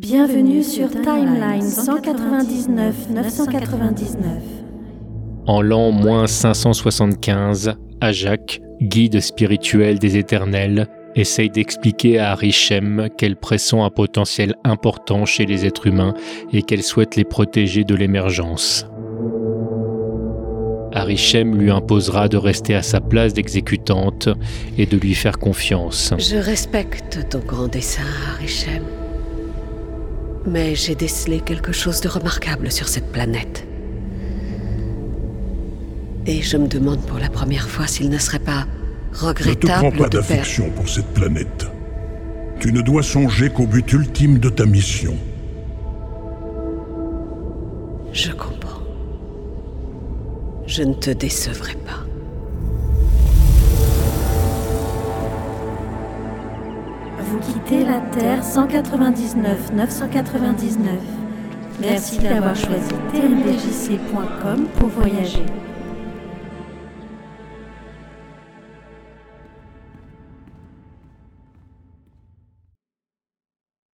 Bienvenue sur Timeline 199 999. En l'an moins 575, Ajak, guide spirituel des éternels, essaye d'expliquer à Arishem qu'elle pressent un potentiel important chez les êtres humains et qu'elle souhaite les protéger de l'émergence. Arishem lui imposera de rester à sa place d'exécutante et de lui faire confiance. Je respecte ton grand dessein, Arishem. Mais j'ai décelé quelque chose de remarquable sur cette planète. Et je me demande pour la première fois s'il ne serait pas Ne te prends regrettable pas d'affection pour cette planète. Tu ne dois songer qu'au but ultime de ta mission. Je comprends. Je ne te décevrai pas. Vous quittez la Terre 199 999. Merci d'avoir choisi tmdjc.com pour voyager.